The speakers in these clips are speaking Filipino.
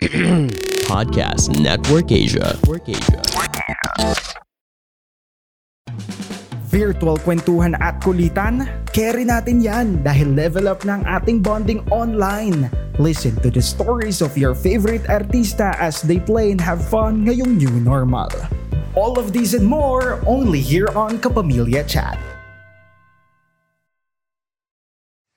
Podcast Network Asia. Network Asia. Virtual kwentuhan at kulitan? Carry natin yan dahil level up ng ating bonding online. Listen to the stories of your favorite artista as they play and have fun ngayong new normal. All of these and more only here on Kapamilya Chat.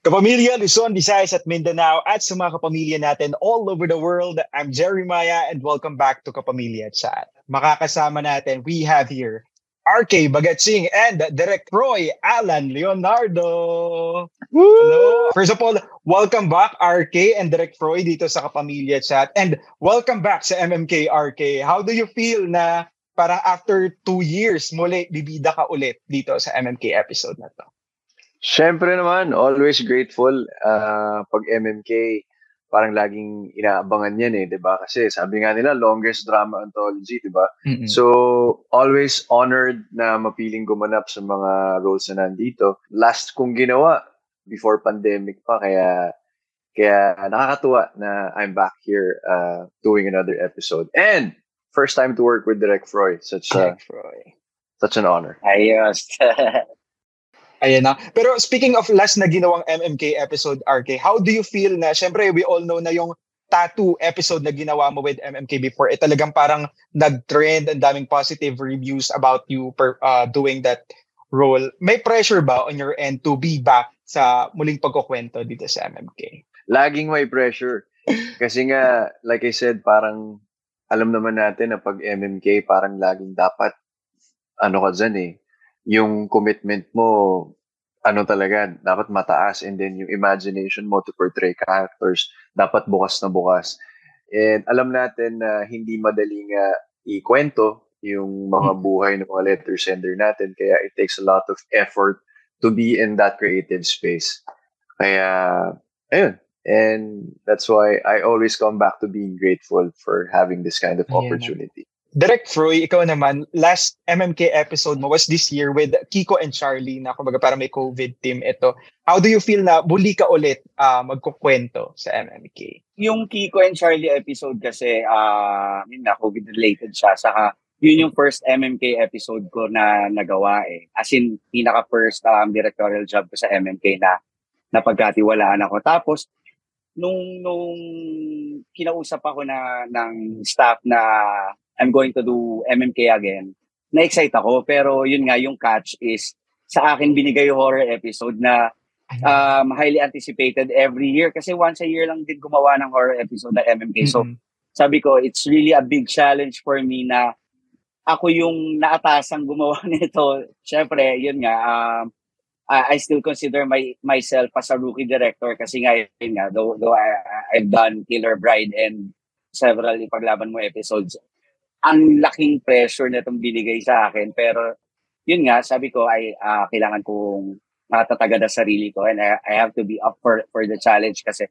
Kapamilya, Luzon, Visayas at Mindanao at sa mga kapamilya natin all over the world, I'm Jeremiah and welcome back to Kapamilya Chat. Makakasama natin, we have here RK Bagatsing and Direct Roy Alan Leonardo. Hello. First of all, welcome back RK and Direct Roy dito sa Kapamilya Chat and welcome back sa MMK RK. How do you feel na parang after two years muli bibida ka ulit dito sa MMK episode na to? Siyempre naman, always grateful uh, pag MMK parang laging inaabangan yan eh, 'di ba? Kasi sabi nga nila longest drama anthology, 'di ba? Mm-mm. So, always honored na mapiling gumanap sa mga roles na nandito. Last kong ginawa before pandemic pa kaya kaya nakakatuwa na I'm back here uh, doing another episode. And first time to work with Direct Froy. Such a, Direct Roy. such an honor. Ayos. Ayan na. Pero speaking of last na ginawang MMK episode, RK, how do you feel na, syempre, we all know na yung tattoo episode na ginawa mo with MMK before, eh talagang parang nag-trend, ang daming positive reviews about you per, uh, doing that role. May pressure ba on your end to be back sa muling pagkukwento dito sa MMK? Laging may pressure. Kasi nga, like I said, parang alam naman natin na pag MMK, parang laging dapat, ano ka dyan eh, yung commitment mo, ano talaga, dapat mataas and then yung imagination mo to portray characters, dapat bukas na bukas. And alam natin na hindi madaling uh, ikwento yung mga buhay ng mga letter sender natin, kaya it takes a lot of effort to be in that creative space. Kaya, ayun. And that's why I always come back to being grateful for having this kind of opportunity. Direct Froy, ikaw naman, last MMK episode mo was this year with Kiko and Charlie na kumbaga para may COVID team ito. How do you feel na muli ka ulit uh, magkukwento sa MMK? yung Kiko and Charlie episode kasi, uh, yun na, COVID-related siya. Saka, yun yung first MMK episode ko na nagawa eh. As in, pinaka-first um, directorial job ko sa MMK na napagkatiwalaan ako. Tapos, nung, nung kinausap ako na, ng staff na I'm going to do MMK again, na-excite ako. Pero yun nga, yung catch is, sa akin binigay yung horror episode na um, highly anticipated every year kasi once a year lang din gumawa ng horror episode ng MMK. So, Mhm. sabi ko, it's really a big challenge for me na ako yung naatasang gumawa nito. Siyempre, yun nga, um, I, I still consider my myself as a rookie director kasi nga, yun nga, though, though I, I've done Killer Bride and several ipaglaban mo episodes, ang laking pressure na itong binigay sa akin. Pero, yun nga, sabi ko, ay ah, kailangan kong matatagad ang sarili ko and I, I have to be up for, for the challenge kasi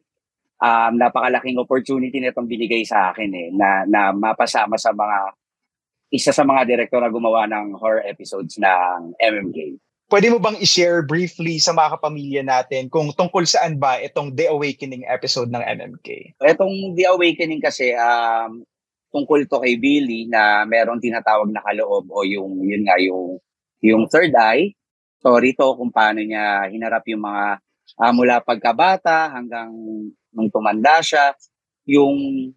um, napakalaking opportunity na itong binigay sa akin eh, na, na mapasama sa mga isa sa mga direktor na gumawa ng horror episodes ng MMK. Pwede mo bang i-share briefly sa mga kapamilya natin kung tungkol saan ba itong The Awakening episode ng MMK? Itong The Awakening kasi, um, tungkol to kay Billy na meron tinatawag na kaloob o yung, yun nga, yung, yung third eye. Story to kung paano niya hinarap yung mga ah, mula pagkabata hanggang nung tumanda siya. Yung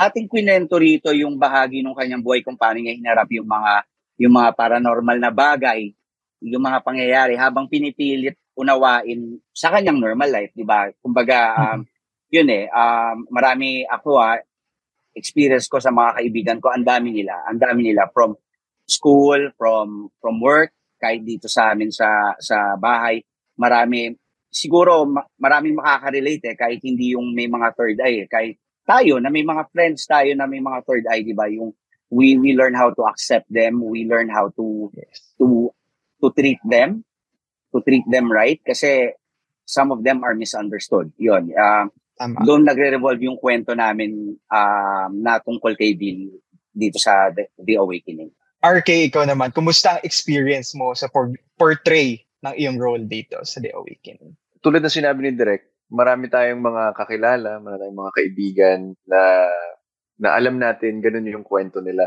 ating kwento rito yung bahagi ng kanyang buhay kung paano niya hinarap yung mga yung mga paranormal na bagay, yung mga pangyayari habang pinipilit unawain sa kanyang normal life, di ba? Kumbaga, um, yun eh, um, marami ako ah, experience ko sa mga kaibigan ko, ang dami nila, ang dami nila from school, from from work, kahit dito sa amin sa sa bahay, marami siguro ma- maraming makaka-relate eh kahit hindi yung may mga third eye eh. kahit tayo na may mga friends tayo na may mga third eye, di ba? Yung we we learn how to accept them, we learn how to to to treat them, to treat them right kasi some of them are misunderstood. Yun. Um, Tama. doon nagre-revolve yung kwento namin um, na tungkol kay Bill dito sa The, The Awakening. RK, ikaw naman, kumusta ang experience mo sa por- portray ng iyong role dito sa The Awakening? tulad ng sinabi ni Direk, marami tayong mga kakilala, marami tayong mga kaibigan na na alam natin ganun yung kwento nila.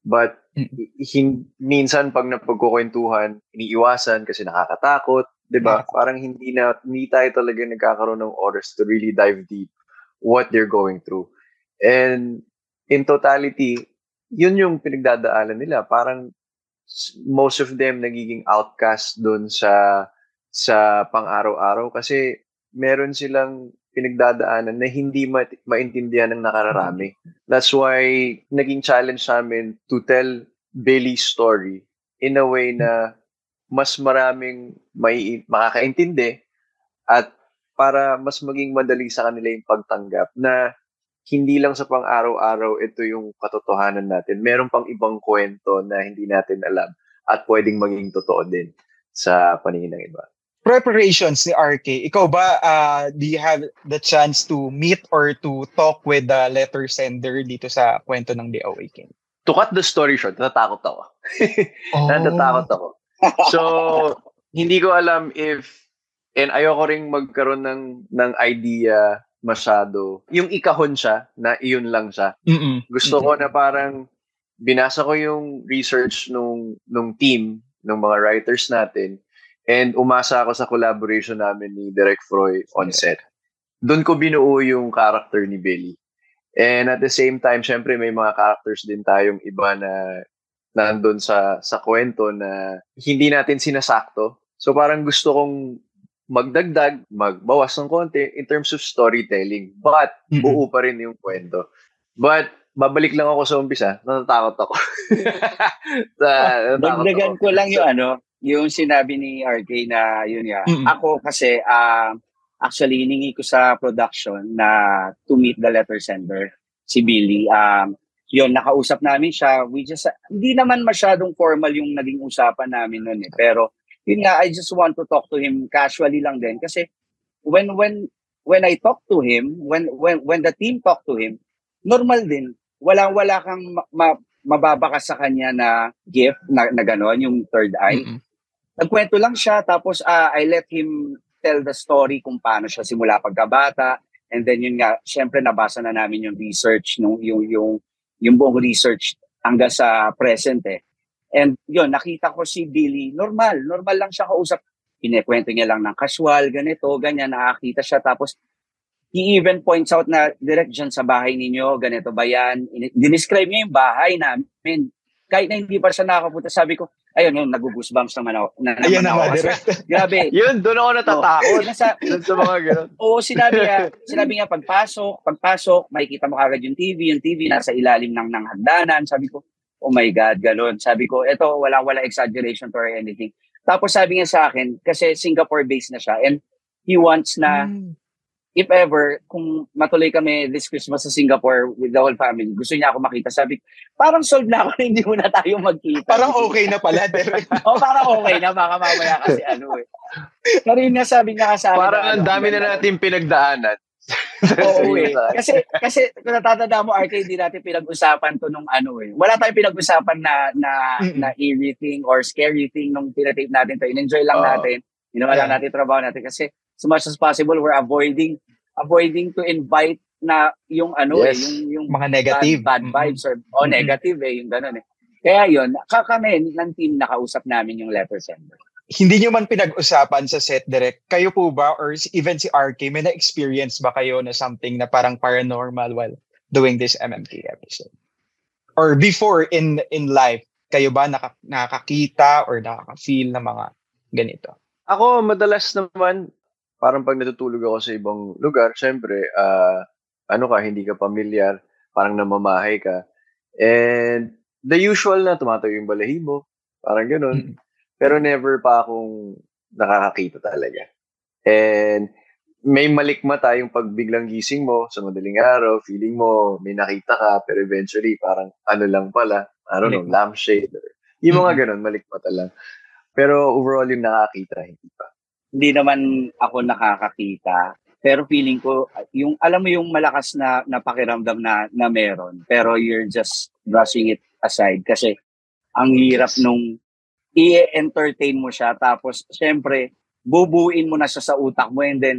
But Mm. hin- minsan pag napagkukwentuhan, iniiwasan kasi nakakatakot, 'di ba? Parang hindi na hindi tayo talaga nagkakaroon ng oras to really dive deep what they're going through. And in totality, yun yung pinagdadaanan nila. Parang most of them nagiging outcast doon sa sa pang-araw-araw kasi meron silang pinagdadaanan na hindi ma- maintindihan ng nakararami. That's why naging challenge sa amin to tell Billy's story in a way na mas maraming may makakaintindi at para mas maging madali sa kanila yung pagtanggap na hindi lang sa pang-araw-araw ito yung katotohanan natin. Meron pang ibang kwento na hindi natin alam at pwedeng maging totoo din sa paningin ng iba. Preparations ni RK, ikaw ba, uh, do you have the chance to meet or to talk with the letter sender dito sa kwento ng The Awakening? To cut the story short, natatakot ako. Oh. Natatakot ako. So, hindi ko alam if, and ayoko ring magkaroon ng, ng idea masyado. Yung ikahon siya, na iyon lang siya. Mm-mm. Gusto ko na parang binasa ko yung research nung nung team ng mga writers natin and umasa ako sa collaboration namin ni Derek Froy on set. Doon ko binuo yung character ni Billy. And at the same time, syempre may mga characters din tayong iba na nandun sa sa kwento na hindi natin sinasakto. So parang gusto kong magdagdag, magbawas ng konti in terms of storytelling. But buo pa rin yung kwento. But babalik lang ako sa umpisa, natatakot ako. sa, natatakot Dagdagan ako. ko lang yung ano, yung sinabi ni RK na yun nga. Mm-mm. Ako kasi, ah, actually, hiningi ko sa production na to meet the letter sender, si Billy. Um, yun, nakausap namin siya. We just, hindi naman masyadong formal yung naging usapan namin nun eh. Pero, yun nga, I just want to talk to him casually lang din. Kasi, when, when, when I talk to him, when, when, when the team talk to him, normal din. Wala, wala kang ma- ma- mababaka sa kanya na gift na, na gano'n, yung third eye Mm-mm. nagkwento lang siya tapos ah, I let him tell the story kung paano siya simula pagkabata and then yun nga syempre nabasa na namin yung research nung yung yung yung buong research hanggang sa present eh and yun nakita ko si Billy normal normal lang siya kausap kinekwento niya lang ng casual ganito ganyan nakakita siya tapos he even points out na direct dyan sa bahay ninyo ganito ba yan dinescribe niya yung bahay namin kahit na hindi pa siya nakapunta sabi ko ayun yun nagugusbumps naman ako na, Ayan na naman ako nga, kasi direct. grabe Yun, doon ako natatakot. Nasa, Doon sa mga ganun. Oo, sinabi niya, sinabi niya pagpasok, pagpasok, makikita mo kagad yung TV, yung TV nasa ilalim ng ng hagdanan. Sabi ko, oh my God, galon. Sabi ko, eto, wala wala exaggeration or anything. Tapos sabi niya sa akin, kasi Singapore-based na siya, and he wants na, Mm. if ever, kung matuloy kami this Christmas sa Singapore with the whole family, gusto niya ako makita. Sabi, parang solve na ako na hindi mo na tayo magkita. Parang okay na pala, o, parang okay na, baka mamaya kasi ano eh. Pero yun nga sabi niya sa akin. Parang ang ano, dami na natin pinagdaanan. Oo eh. Kasi, kasi kung natatanda mo, RK, hindi natin pinag-usapan to nung ano eh. Wala tayong pinag-usapan na, na, Mm-mm. na eerie thing or scary thing nung tinatape natin to. In-enjoy lang Oo. natin. Ginawa lang Yeah. natin yung trabaho natin. Kasi as much as possible, we're avoiding avoiding to invite na yung ano Yes. eh, yung, yung Mga negative. bad, bad vibes or oh, Mm-mm. negative eh, yung gano'n eh. Kaya yun, ka- kami ng team nakausap namin yung letter sender. Hindi nyo man pinag-usapan sa set direct, kayo po ba or even si RK, may na-experience ba kayo na something na parang paranormal while doing this MMK episode? Or before in in life, kayo ba naka, nakakita or nakaka-feel na mga ganito? Ako, madalas naman, parang pag natutulog ako sa ibang lugar, syempre, ah, ano ka, hindi ka pamilyar, parang namamahay ka. And the usual na, tumatayo yung balahibo, parang ganun. Mm. Pero never pa akong nakakakita talaga. And may malikma tayong pag biglang gising mo sa madaling araw, feeling mo may nakita ka, pero eventually parang ano lang pala, I don't know, Malikma. lampshade. Or, yung mga Mhm. ganun, malikmata lang. Pero overall yung nakakita, hindi pa. hindi naman ako nakakakita. Pero feeling ko, yung, alam mo yung malakas na, na pakiramdam na, na meron, pero you're just brushing it aside kasi ang hirap nung i-entertain mo siya tapos syempre bubuin mo na siya sa utak mo and then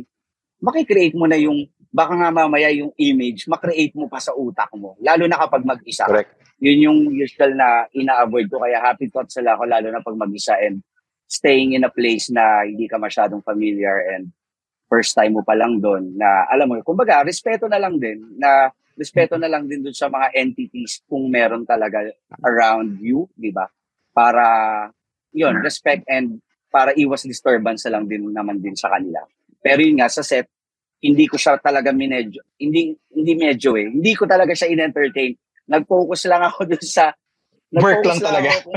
makikreate mo na yung baka nga mamaya yung image, makreate mo pa sa utak mo. Lalo na kapag mag-isa. Correct. Yun yung usual na ina-avoid ko. Kaya happy thoughts sila ako, lalo na pag mag-isa and staying in a place na hindi ka masyadong familiar and first time mo pa lang doon na alam mo, kumbaga, respeto na lang din na respeto na lang din doon sa mga entities kung meron talaga around you, di ba? Para, yun, respect and para iwas disturbance lang din naman din sa kanila. Pero yun nga, sa set, hindi ko siya talaga minedyo, hindi, hindi medyo eh, hindi ko talaga siya in-entertain. Nag-focus lang ako doon sa, Work nag-focus lang talaga. ako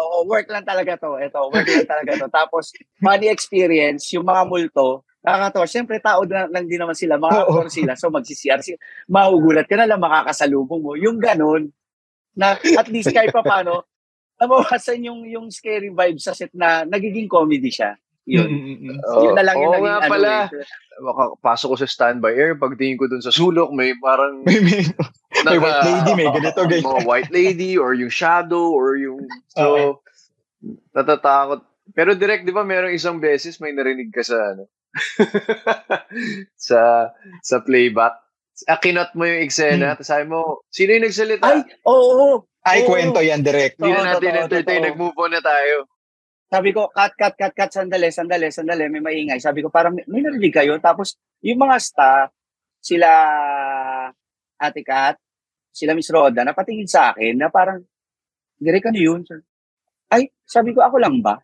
Oo, work lang talaga to. Ito, work lang talaga to. Tapos, funny experience, yung mga multo, nakakatawa. Siyempre, tao na, lang din naman sila. Mga actor sila. So, magsisiyar sila. Mahugulat ka na lang, makakasalubong mo. Yung ganun, na at least kahit pa paano, nabawasan yung, yung scary vibe sa set na nagiging comedy siya. Yun. Mm, mm, mm. Oo. Yun na lang yung Oo naging nga ano pala. Makapasok ko sa standby air, pagtingin ko dun sa sulok, may parang May, may, may naka- white lady, may ganito, ganyan. mga white lady or yung shadow or yung so natatakot. Pero direct 'di ba merong isang beses may narinig ka sa ano sa sa playback. Akinot mo yung eksena, tapos sabi mo, sino yung nagsalita? Ay, oo. Ay, Oo. kwento yan, direct. Hindi na natin entertain, nag-move on na tayo. Sabi ko, cut, cut, cut, cut, sandali, sandali, sandali, may maingay. Sabi ko, parang may, may narinig kayo. Tapos, yung mga staff, sila Ate Kat, sila Miss Roda, napatingin sa akin na parang, direk ano yun? sir?" Ay, sabi ko, ako lang ba?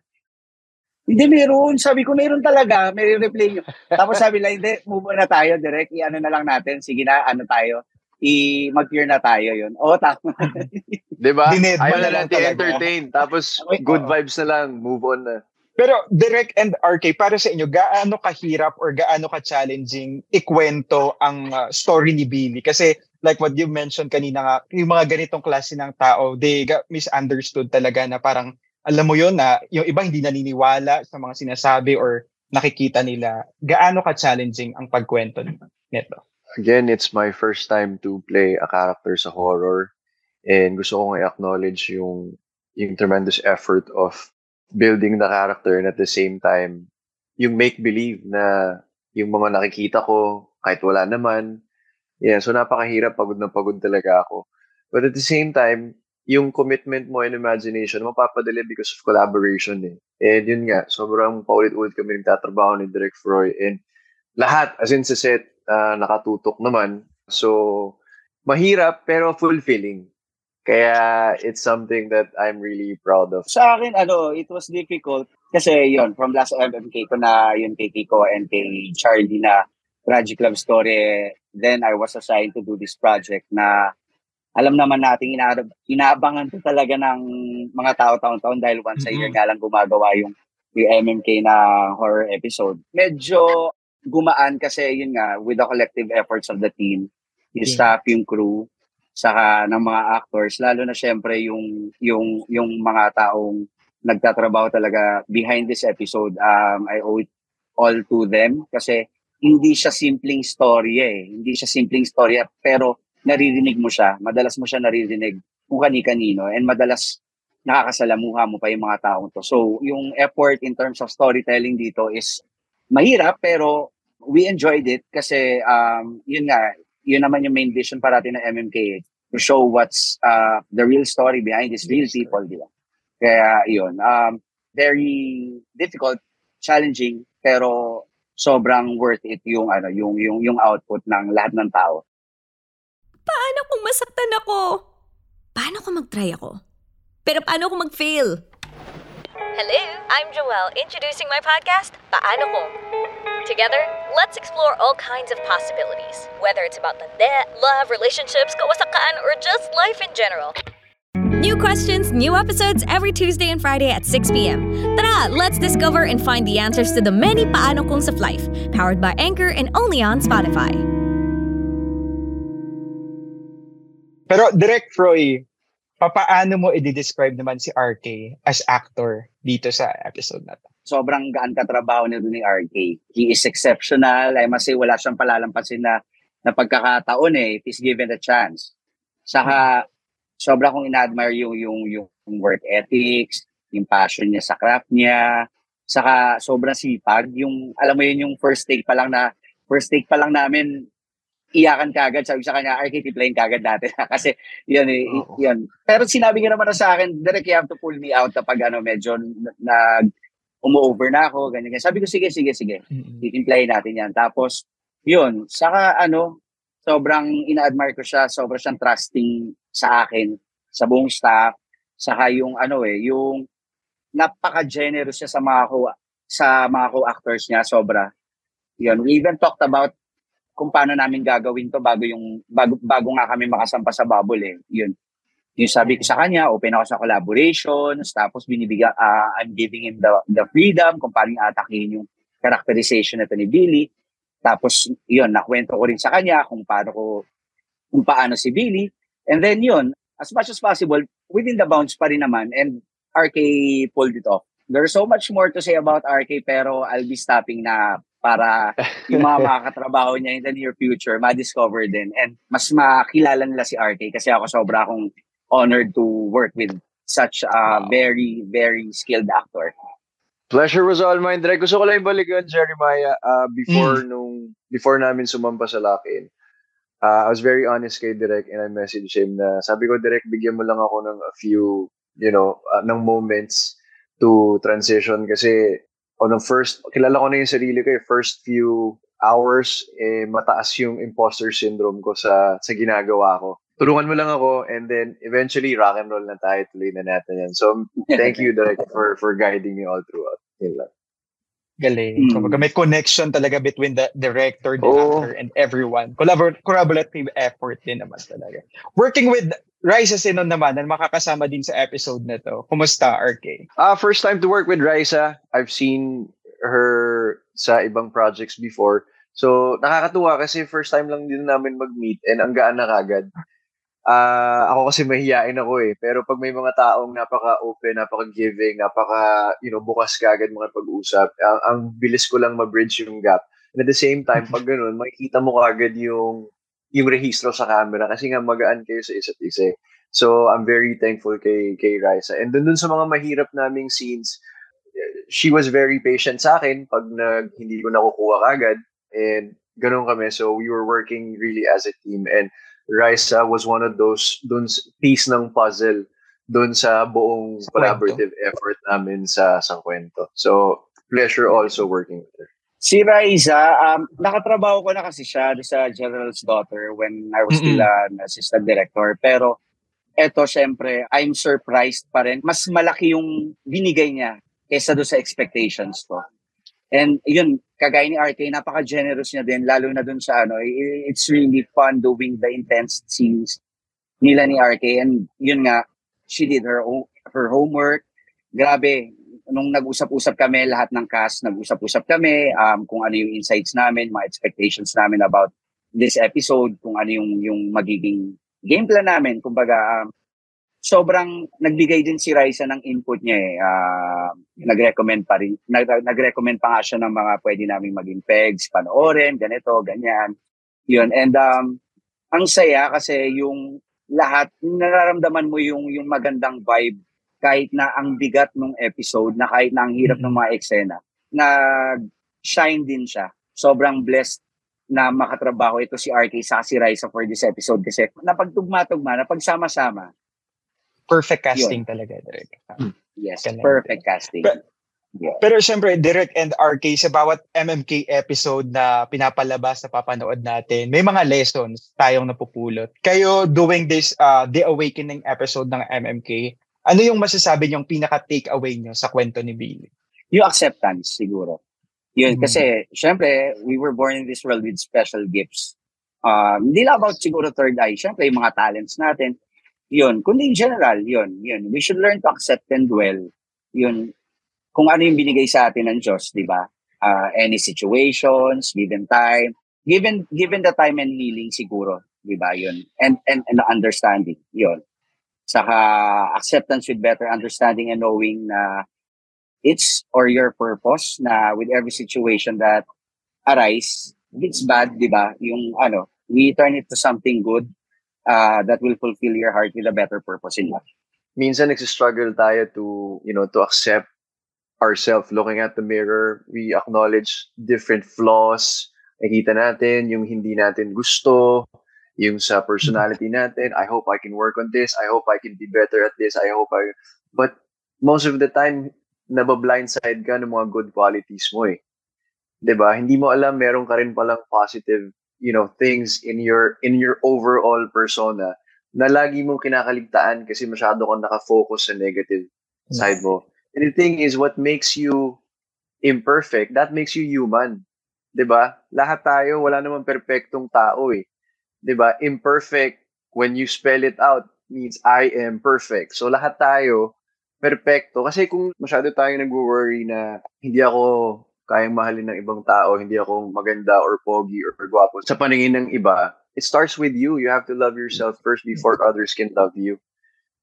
Hindi, meron. Sabi ko, meron talaga. May replay nyo. Tapos sabi lang, hindi, move on na tayo, direct. I-ano na lang natin. Sige na, ano tayo. I mag-clear na tayo yun. Oo, tama. 'Di ba? Ayaw na lang entertain. Tapos good oo. vibes na lang, move on na. Pero direct and RK, para sa inyo, gaano kahirap or gaano ka-challenging ikwento ang uh, story ni Billy? Kasi like what you mentioned kanina nga, yung mga ganitong klase ng tao, they got misunderstood talaga na parang, alam mo yun na yung iba hindi naniniwala sa mga sinasabi or nakikita nila. Gaano ka-challenging ang pagkwento nito? Again, it's my first time to play a character sa horror. And gusto kong i-acknowledge yung, yung tremendous effort of building the character and at the same time, yung make-believe na yung mga nakikita ko, kahit wala naman. Yeah, so napakahirap, pagod na pagod talaga ako. But at the same time, yung commitment mo and imagination, mapapadali because of collaboration eh. And yun nga, sobrang paulit-ulit kami nagtatrabaho ni Direk Froy. And lahat, as in sa set, ah, nakatutok naman. So, mahirap pero fulfilling. Kaya it's something that I'm really proud of. sa akin, ano, it was difficult. Kasi yon from last MMK ko na yun kay Kiko and kay Charlie na Tragic Love Story. Then I was assigned to do this project na alam naman natin ina- inaabangan to talaga ng mga tao taon-taon dahil once a year Mhm. nga lang gumagawa yung, yung MMK na horror episode. Medyo gumaan kasi yun nga with the collective efforts of the team, yung Yeah. staff, yung crew, saka ng mga actors, lalo na syempre yung yung yung mga taong nagtatrabaho talaga behind this episode. Um, I owe it all to them kasi hindi siya simpleng story eh. Hindi siya simpleng story pero naririnig mo siya. Madalas mo siya naririnig kung kani-kanino and madalas nakakasalamuha mo pa yung mga taong to. So, yung effort in terms of storytelling dito is mahirap pero we enjoyed it kasi um, yun nga, yun naman yung main vision parati ng MMK to show what's uh, the real story behind these real people, di ba? Kaya yun, um, very difficult, challenging, pero sobrang worth it yung ano, yung yung yung output ng lahat ng tao. Paano kung masaktan ako? Paano kung mag-try ako? Pero paano kung mag-fail? Hello, I'm Joelle, introducing my podcast, Paano Kung. Together, let's explore all kinds of possibilities, whether it's about the net, love, relationships, kawasakaan, or just life in general. New questions, new episodes every Tuesday and Friday at 6 p.m. Tara, let's discover and find the answers to the many paano kungs of life. Powered by Anchor and only on Spotify. Pero Direct Froy, papaano mo i-describe naman si RK as actor dito sa episode na to? sobrang gaan katrabaho nito ni RK. He is exceptional. I must say, wala siyang palalampasin na, na pagkakataon eh, if he's given a chance. Saka, sobra kong ina-admire yung, yung, yung work ethics, yung passion niya sa craft niya, saka sobrang sipag. Yung, alam mo yun, yung first take pa lang na, first take pa lang namin, iyakan kagad. Sabi ko sa kanya, RK, tiplayin kagad natin. Kasi, yun, Oo. yun. Pero sinabi niya naman na sa akin, direct, you have to pull me out kapag ano, medyo nag umu-over na ako, ganyan, ganyan. Sabi ko, sige, sige, sige. Titimplayin natin yan. Tapos, yun, saka ano, sobrang ina-admire ko siya, sobrang siyang trusting sa akin, sa buong staff, saka yung ano eh, yung napaka-generous siya sa mga co sa mga co-actors niya, sobra. Yun, we even talked about kung paano namin gagawin to bago yung bago, bago nga kami makasampa sa bubble eh. Yun. Yung sabi ko sa kanya, open ako sa collaborations, tapos binibigyan, ah, I'm giving him the, the freedom kung paano yung atakihin yung characterization nito ni Billy. Tapos, yun, nakwento ko rin sa kanya kung paano ko, kung paano si Billy. And then yun, as much as possible, within the bounds pa rin naman, and RK pulled it off. There's so much more to say about RK, pero I'll be stopping na para yung mga makakatrabaho niya in the near future, ma-discover din. And mas makilala nila si RK kasi ako sobra akong honored to work with such a very, very skilled actor. Pleasure was all mine. Direk, gusto ko lang balikan, Jeremiah, uh, before nung, before namin sumampa sa lock-in. Uh, I was very honest kay Direk and I messaged him na sabi ko, Direk, bigyan mo lang ako ng a few, you know, uh, ng moments to transition kasi on the first, kilala ko na yung sarili ko, eh, first few hours, eh, mataas yung imposter syndrome ko sa, sa ginagawa ko. Tulungan mo lang ako and then eventually rock and roll na tayo, tuloy na natin yan. So, thank you, Direk, for, for guiding me all throughout. Yun. Galing. Mm. Kumbaga may connection talaga between the director, the Oo. actor, and everyone. Collabor- collaborative effort din naman talaga. Working with Raisa Sinon naman, na makakasama din sa episode na to. Kumusta, RK? Ah, first time to work with Raisa. I've seen her sa ibang projects before. So, nakakatuwa kasi first time lang din namin mag-meet and ang gaan na kagad. Ah, ako kasi mahihain ako eh. Pero pag may mga taong napaka-open, napaka-giving, napaka, you know, bukas kagad mga pag-usap, ang, ang bilis ko lang ma-bridge yung gap. And at the same time, pag ganun, makikita mo kagad yung yung rehistro sa camera kasi nga magaan kayo sa isa't isa. eh. So, I'm very thankful kay kay Raisa. And dun, dun sa mga mahirap naming scenes, she was very patient sa akin pag nag, hindi ko nakukuha kagad. And ganun kami. So, we were working really as a team. And Raisa was one of those dun piece ng puzzle dun sa buong Sa kwento. collaborative effort namin sa sa kwento. So, pleasure also working with her. Si Raiza, um, nakatrabaho ko na kasi siya sa General's Daughter when I was still an assistant director. Pero eto, syempre, I'm surprised pa rin. Mas malaki yung binigay niya kaysa doon sa expectations ko. And yun, kagaya ni RK, napaka-generous niya din, lalo na doon sa ano, it's really fun doing the intense scenes nila ni RK. And yun nga, she did her, her homework. Grabe, nung nag-usap-usap kami, lahat ng cast, nag-usap-usap kami um, kung ano yung insights namin, mga expectations namin about this episode, kung ano yung, yung magiging game plan namin. Kumbaga, um, sobrang nagbigay din si Raisa ng input niya eh. Uh, nag-recommend pa rin, nag, nag-recommend pa nga siya ng mga pwede namin maging pegs, panoorin, ganito, ganyan. Yun. And um, ang saya kasi yung lahat, nararamdaman mo yung, yung magandang vibe kahit na ang bigat ng episode, na kahit na ang hirap ng mga eksena, nag-shine din siya. Sobrang blessed na makatrabaho ito si RK sa si Raisa for this episode kasi napagtugma-tugma, napagsama-sama. Perfect casting talaga, Direk. Yes, Galing. perfect casting. But- Yeah. Pero syempre, Direk and RK, sa bawat MMK episode na pinapalabas na papanood natin, may mga lessons tayong napupulot. Kayo doing this uh, The Awakening episode ng MMK, ano yung masasabi niyong pinaka-takeaway niyo sa kwento ni Billy? yung acceptance siguro. Yun, Mm. kasi syempre, we were born in this world with special gifts. Um, hindi lang about siguro third eye. Syempre, yung mga talents natin. Yun, kundi in general, yun, yun. We should learn to accept and dwell. Yun, kung ano yung binigay sa atin ng Diyos, di ba? Uh, any situations, given time, given given the time and healing siguro, di ba? Yun. And, and, and understanding, yun. Saka acceptance with better understanding and knowing na it's or your purpose na with every situation that arise, it's bad, di ba? Yung ano, we turn it to something good uh, that will fulfill your heart with a better purpose in life. minsan nagsistruggle tayo to, you know, to accept ourselves looking at the mirror. We acknowledge different flaws, nakita natin, yung hindi natin gusto, yung sa personality natin. I hope I can work on this. I hope I can be better at this. I hope I... But most of the time, nabablindside ka ng mga good qualities mo eh. 'Di ba? Hindi mo alam meron ka rin palang positive, you know, things in your in your overall persona na lagi mong kinakaligtaan kasi masyado kang nakafocus sa negative side mo. And the thing is, what makes you imperfect, that makes you human. 'Di ba? Lahat tayo, wala namang perpektong tao eh. 'Di ba? Imperfect, when you spell it out, means I am perfect. So lahat tayo, perpekto. Kasi kung masyado tayong nag-worry na hindi ako kayang mahalin ng ibang tao, hindi ako maganda or pogi or gwapo sa paningin ng iba, it starts with you. You have to love yourself first before others can love you.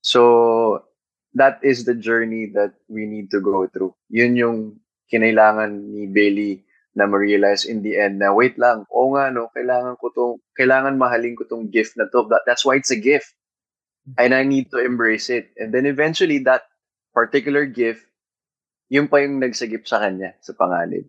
So, that is the journey that we need to go through. Yun yung kinailangan ni Bailey na ma-realize in the end na wait lang, oo nga no, kailangan ko tong, kailangan mahalin ko tong gift na to. That, that's why it's a gift. And I need to embrace it. And then eventually that particular gift, yung pa yung nagsagip sa kanya sa panganib.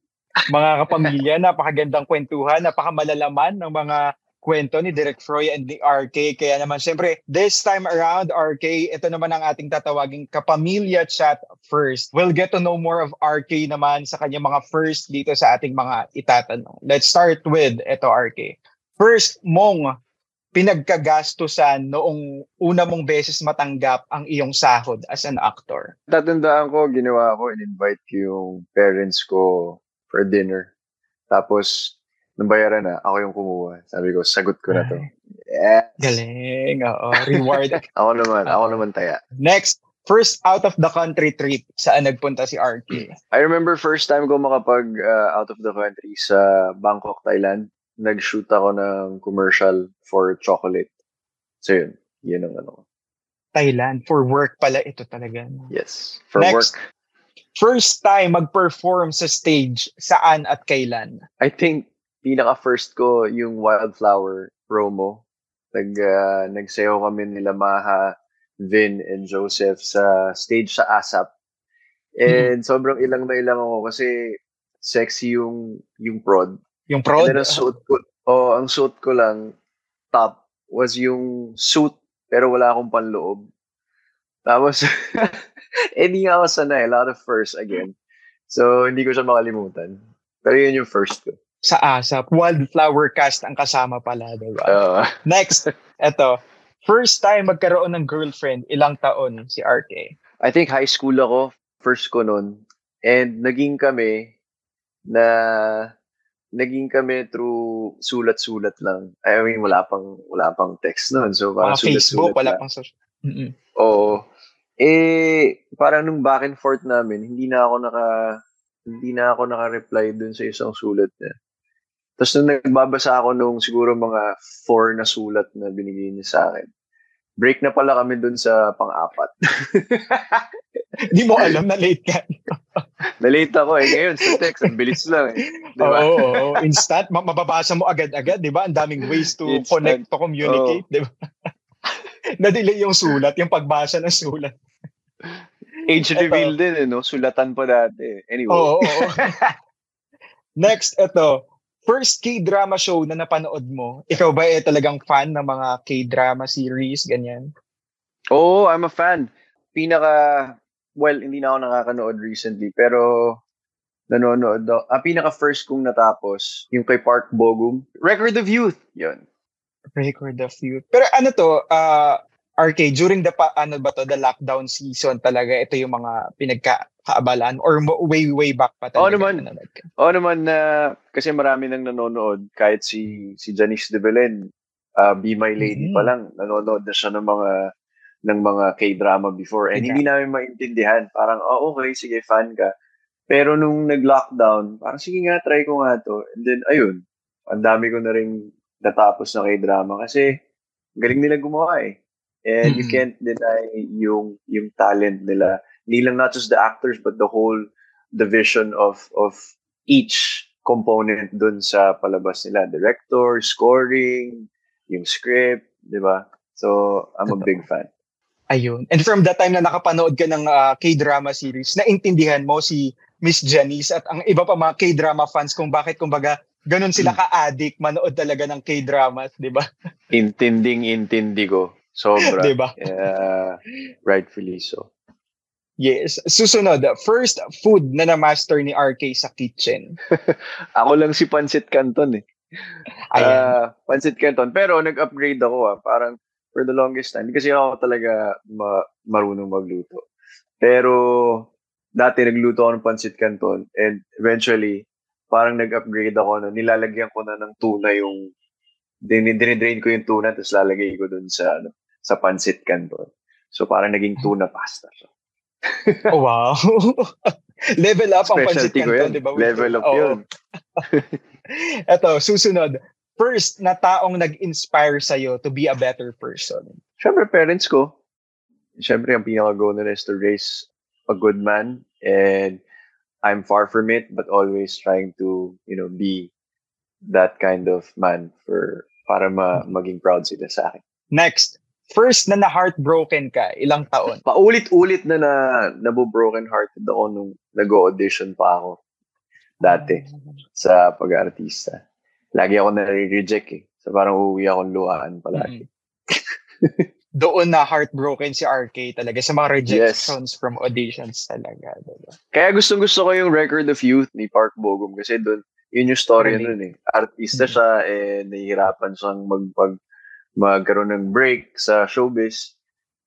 Mga kapamilya, napakagandang kwentuhan, napakamalalaman ng mga kwento ni Direk Froy and the RK. Kaya naman, syempre, this time around, RK, ito naman ang ating tatawaging kapamilya chat first. We'll get to know more of RK naman sa kanyang mga first dito sa ating mga itatanong. Let's start with ito, RK. First mong pinagkagastusan noong una mong beses matanggap ang iyong sahod as an actor? Tatandaan ko, ginawa ko, in-invite ko yung parents ko for dinner. Tapos, nung bayaran na, ako yung kumuha. Sabi ko, sagot ko na to. Yes! Galing, oo. Reward. ako naman, ako naman taya. Next, first out of the country trip, saan nagpunta si RK? I remember first time ko makapag uh, out of the country sa Bangkok, Thailand nag-shoot ako ng commercial for chocolate. So yun, yun ang ano. Thailand, for work pala ito talaga. Yes, for Next, work. First time mag-perform sa stage, saan at kailan? I think pinaka-first ko yung Wildflower promo. Nag, uh, nagsayo kami nila Maha, Vin, and Joseph sa stage sa ASAP. And hmm. sobrang ilang na ilang ako kasi sexy yung yung prod. Yung prod? And then ang suit ko, oh, ang suit ko lang, top, was yung suit, pero wala akong panloob. Tapos, hindi nga ako sanay, a lot of first again. So, hindi ko siya makalimutan. Pero yun yung first ko. Sa ASAP, Wildflower Cast ang kasama pala, diba? Uh, Next, eto. First time magkaroon ng girlfriend, ilang taon si RK? I think high school ako, first ko noon. And naging kami na naging kami through sulat-sulat lang. I mean, wala pang wala pang text noon. So, parang Mga Facebook, sulat-sulat wala lang. pang social. Mm-mm. Oo. Eh, parang nung back and forth namin, hindi na ako naka hindi na ako naka-reply dun sa isang sulat niya. Tapos nung nagbabasa ako nung siguro mga four na sulat na binigay niya sa akin, break na pala kami dun sa pang-apat. Hindi mo alam na late ka. Na-late ako eh. Ngayon, sa text, ang bilis lang eh. Di Oo, ba? oo, oo. instant. Ma- mababasa mo agad-agad, di ba? Ang daming ways to Instant. connect, to communicate, di ba? Na-delay yung sulat, yung pagbasa ng sulat. Age reveal din eh, no? Sulatan pa dati. Anyway. Oo, oo, oo. Next, ito. First K-drama show na napanood mo. Ikaw ba eh talagang fan ng mga K-drama series, ganyan? Oo, I'm a fan. Pinaka, well, hindi na ako nakakanood recently, pero nanonood daw. Ah, pinaka first kong natapos, yung kay Park Bogum. Record of Youth. Yun. Record of Youth. Pero ano to, uh, RK, during the, pa, ano ba to, the lockdown season talaga, ito yung mga pinagkakaabalan or way, way back pa Oo talaga? naman. nanonood ka? Oo naman na, kasi marami nang nanonood, kahit si, si Janice de Belen, ah, Be My Lady Mhm. pa lang, nanonood na siya ng mga ng mga K-drama before. And hindi namin maintindihan. Parang, oh, okay, sige, fan ka. Pero nung nag-lockdown, parang, sige nga, try ko nga to. And then, ayun, ang dami ko na rin natapos na K-drama kasi galing nila gumawa eh. And you Mhm. can't deny yung yung talent nila. Hindi lang not just the actors but the whole division of of each component dun sa palabas nila. Director, scoring, yung script, di ba? So, I'm a big fan. Ayun. And from that time na nakapanood ka ng ah, K-drama series, naintindihan mo si Miss Janice at ang iba pa mga K-drama fans kung bakit kumbaga Ganon sila ka-addict, manood talaga ng K-dramas, di ba? Intinding intindi ko. Sobra. Di ba? Yeah, rightfully so. Yes. Susunod, first food na na-master ni RK sa kitchen. Ako lang si Pancit Canton eh. Ayan. Ah, Pancit Canton. Pero nag-upgrade ako ah. Parang for the longest time. Kasi ako talaga ma- marunong magluto. Pero dati nagluto ako ng Pancit Canton and eventually parang nag-upgrade ako na nilalagyan ko na ng tuna yung din dinidrain ko yung tuna tapos lalagay ko dun sa ano, sa Pancit Canton. So parang naging tuna pasta siya. oh, wow. Level up ang pancit canton, di ba? Level up Oo. yun. Eto, susunod. First na taong nag-inspire sa'yo to be a better person. Siyempre, parents ko. Siyempre, ang pinaka-goal nila is to raise a good man. And I'm far from it, but always trying to, you know, be that kind of man for para ma maging proud sila sa akin. Next, first na na-heartbroken ka, ilang taon? Paulit-ulit na na nabo-broken hearted ako nung nag-audition pa ako dati sa pag-artista. Lagi ako na-reject eh. So parang uuwi akong luhaan palagi. Doon na heartbroken si RK talaga sa mga rejections from auditions talaga. Diba? Kaya gustong gusto ko yung Record of Youth ni Park Bogum kasi doon, yun yung story Relate. nun eh. Artista siya eh, nahihirapan siyang mag, mag, magkaroon ng break sa showbiz.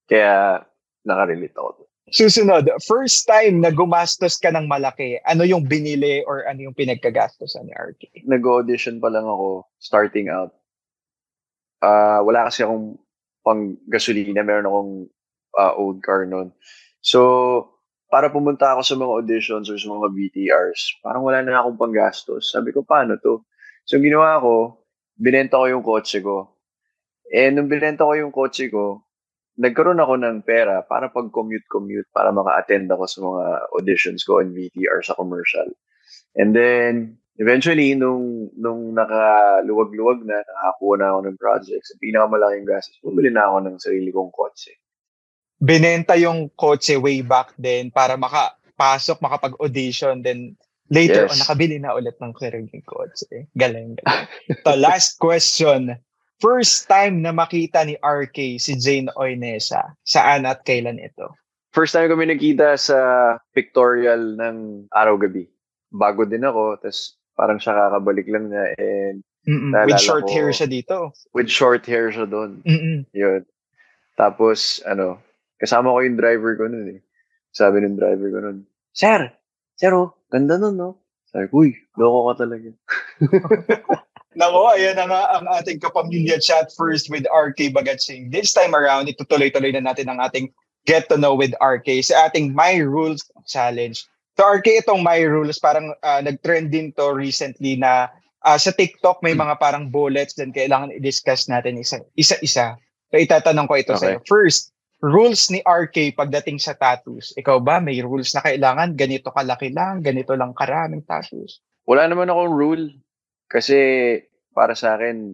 Kaya nakarelate ako. Susunod, first time na gumastos ka ng malaki, ano yung binili or ano yung pinagkagastosan ni RK? Nag-audition pa lang ako, starting out. Ah, wala kasi akong pang gasolina, meron akong ah, old car noon. So, para pumunta ako sa mga auditions or sa mga BTRs, parang wala na akong panggastos. Sabi ko, paano to? So, ginawa ko, binenta ko yung kotse ko. Eh, nung binenta ko yung kotse ko, nagkaroon ako ng pera para pag-commute-commute para maka-attend ako sa mga auditions ko in VTR sa commercial. And then, eventually, nung, nung nakaluwag-luwag na, nakakuha na ako ng projects, ang pinakamalaking gastos, bumili na ako ng sarili kong kotse. Binenta yung kotse way back then para makapasok, makapag-audition, then later Yes. on, nakabili na ulit ng sariling kotse. Galing, galing. last question. First time na makita ni RK si Jane Oinesa, saan at kailan ito? First time kami nagkita sa pictorial ng Araw-Gabi. Bago din ako, tapos parang siya kakabalik lang niya and Mm-mm. With short ko. hair siya dito. with short hair siya doon. Mm-mm. Yun. Tapos, ano, kasama ko yung driver ko nun eh. Sabi ng driver ko nun, Sir! Sir, oh, ganda nun, no? Sabi ko, uy, loko ka talaga. Nako, ayan na nga ang ating kapamilya chat first with RK Bagatsing. This time around, itutuloy-tuloy na natin ang ating Get to Know with RK sa ating My Rules Challenge. So RK, itong My Rules, parang ah, nag-trend din to recently na ah, sa TikTok may mga parang bullets din kailangan i-discuss natin isa- isa-isa. So itatanong ko ito Okay. sa'yo. First, rules ni RK pagdating sa tattoos. Ikaw ba, may rules na kailangan ganito kalaki lang, ganito lang karaming tattoos? Wala naman akong rule. Kasi, para sa akin,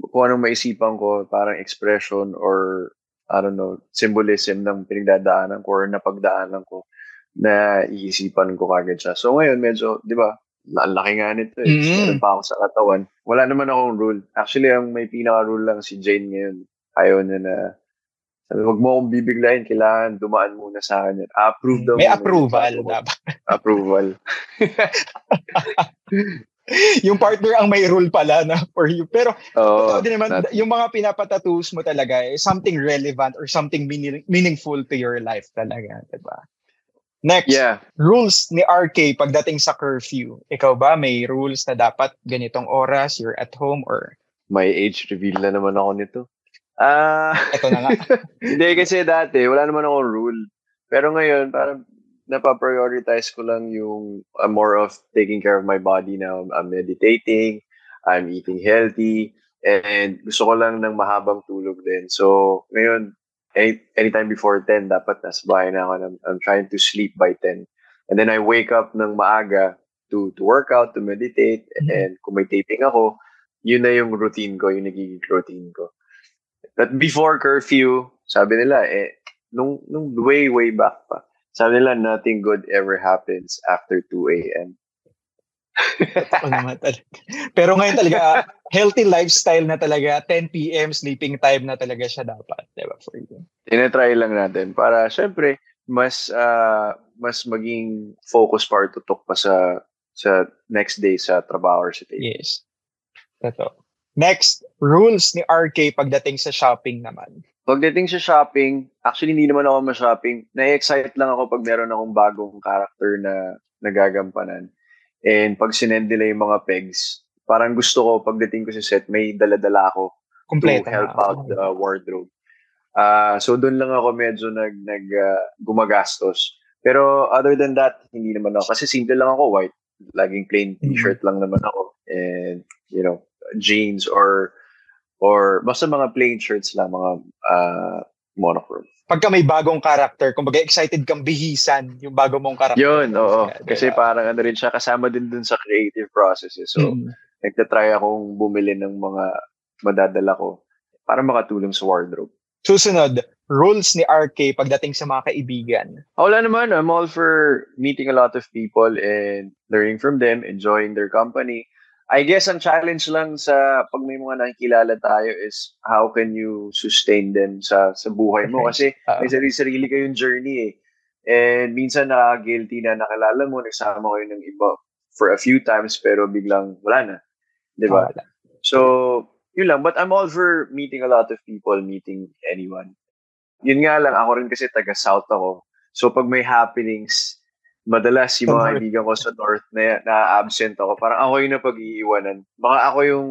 kung anong maisipan ko, parang expression or, I don't know, symbolism ng pinagdadaanan ko or napagdaanan ko na iisipan ko kagad siya. So ngayon, medyo, di ba, ang laki nga nito eh. Mm. Meron pa ako sa katawan. Wala naman akong rule. Actually, ang may pinaka-rule lang si Jane ngayon. Ayaw niya na, sabi, huwag mo akong bibiglayin, kailangan dumaan muna sa akin. Approve daw. May muna approval dapat. Approval. yung partner ang may rule pala na for you. Pero totoo din naman, not- yung mga pinapatatus mo talaga is something relevant or something meaning, meaningful to your life talaga, diba? Next, yeah. rules ni RK pagdating sa curfew. Ikaw ba, may rules na dapat ganitong oras, you're at home, or May age reveal na naman ako nito. Ah, ito na nga. hindi kasi dati wala naman akong rule. Pero ngayon parang napaprioritize ko lang yung uh, more of taking care of my body now. I'm meditating, I'm eating healthy, and gusto ko lang ng mahabang tulog din. So, ngayon, any, anytime before 10, dapat nasa bahay na ako. I'm, I'm trying to sleep by 10. And then I wake up ng maaga to, to work out, to meditate, Mhm. and kung may taping ako, yun na yung routine ko, yung nagiging routine ko. But before curfew, sabi nila, eh, nung, nung way, way back pa, sabi nila, nothing good ever happens after 2 a.m. Pero ngayon talaga, healthy lifestyle na talaga. 10 p.m. sleeping time na talaga siya dapat. Diba? For you. Tinatry lang natin para, syempre, mas uh, mas maging focus pa or tutok pa sa sa next day sa trabaho or sa day. Yes. Totoo. Next, rules ni RK pagdating sa shopping naman. Pagdating sa shopping, actually hindi naman ako ma-shopping. Na-excite lang ako pag meron akong bagong character na nagagampanan. And pag sinend nila yung mga pegs, parang gusto ko pagdating ko sa set, may daladala ako Complete. to help out the wardrobe. Uh, so doon lang ako medyo nag, nag uh, gumagastos. Pero other than that, hindi naman ako. Kasi simple lang ako, white. Laging plain Mm-hmm. t-shirt lang naman ako. And, you know, jeans or or basta mga plain shirts lang, mga uh, monochrome. Pagka may bagong character, kumbaga excited kang bihisan yung bago mong character. Yun, oo. Diba? Kasi parang ano rin siya, kasama din dun sa creative processes. So, Mm. nagtatry akong bumili ng mga madadala ko para makatulong sa wardrobe. Susunod, rules ni RK pagdating sa mga kaibigan. Ah, Wala naman, I'm all for meeting a lot of people and learning from them, enjoying their company. I guess ang challenge lang sa pag may mga nakikilala tayo is how can you sustain them sa sa buhay mo kasi Ah. may sarili-sarili kayong journey eh. And minsan nakaka-guilty na nakalala mo, nagsama kayo ng iba for a few times pero biglang wala na. Di ba? So, yun lang. But I'm all for meeting a lot of people, meeting anyone. Yun nga lang, ako rin kasi taga-south ako. So, pag may happenings, madalas yung mga kaibigan ko sa north na na-absent ako. Parang ako yung napag-iiwanan. Baka ako yung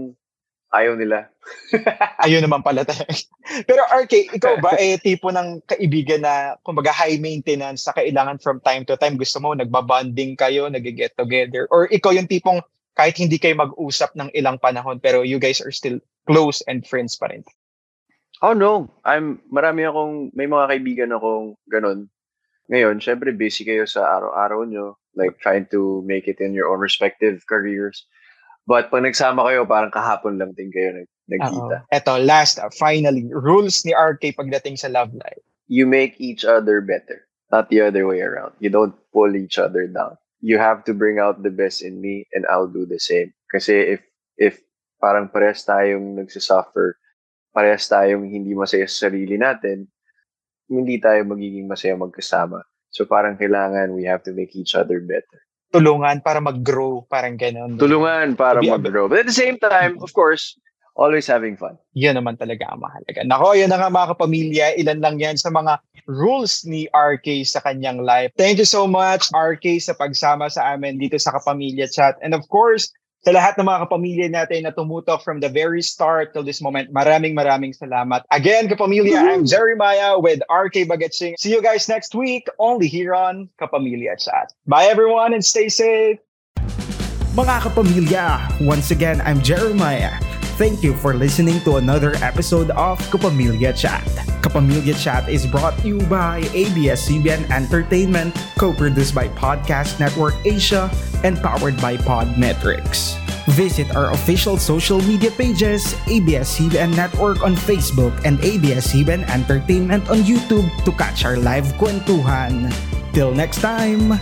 ayaw nila. Ayun naman pala talaga. Pero RK, ikaw ba eh tipo ng kaibigan na kumbaga high maintenance sa kailangan from time to time gusto mo nagbabanding kayo, nag-get together or ikaw yung tipong kahit hindi kayo mag-usap ng ilang panahon pero you guys are still close and friends pa rin. Oh no, I'm marami akong may mga kaibigan akong ganun. Ngayon, syempre busy kayo sa araw-araw nyo, like trying to make it in your own respective careers. But pag nagsama kayo, parang kahapon lang din kayo nag nagkita. Oo. Eto, last, uh, finally, rules ni RK pagdating sa love life. You make each other better, not the other way around. You don't pull each other down. You have to bring out the best in me and I'll do the same. Kasi if if parang parehas tayong nagsisuffer, parehas tayong hindi masaya sa sarili natin, hindi tayo magiging masaya magkasama. So parang kailangan we have to make each other better. Tulungan para mag-grow, parang gano'n. Tulungan para mag-grow. But at the same time, of course, always having fun. Yun naman talaga ang mahalaga. Nako, yun na nga mga kapamilya. Ilan lang yan sa mga rules ni RK sa kanyang life. Thank you so much, RK, sa pagsama sa amin dito sa Kapamilya Chat. And of course, sa lahat ng mga kapamilya natin na tumutok from the very start till this moment, maraming maraming salamat. Again, kapamilya, I'm Jeremiah with RK Bagatsing. See you guys next week, only here on Kapamilya Chat. Bye everyone and stay safe! Mga kapamilya, once again, I'm Jeremiah. Thank you for listening to another episode of Kapamilya Chat. Kapamilya Chat is brought to you by ABS-CBN Entertainment, co-produced by Podcast Network Asia, and powered by Podmetrics. Visit our official social media pages, ABS-CBN Network on Facebook and ABS-CBN Entertainment on YouTube to catch our live kwentuhan. Till next time!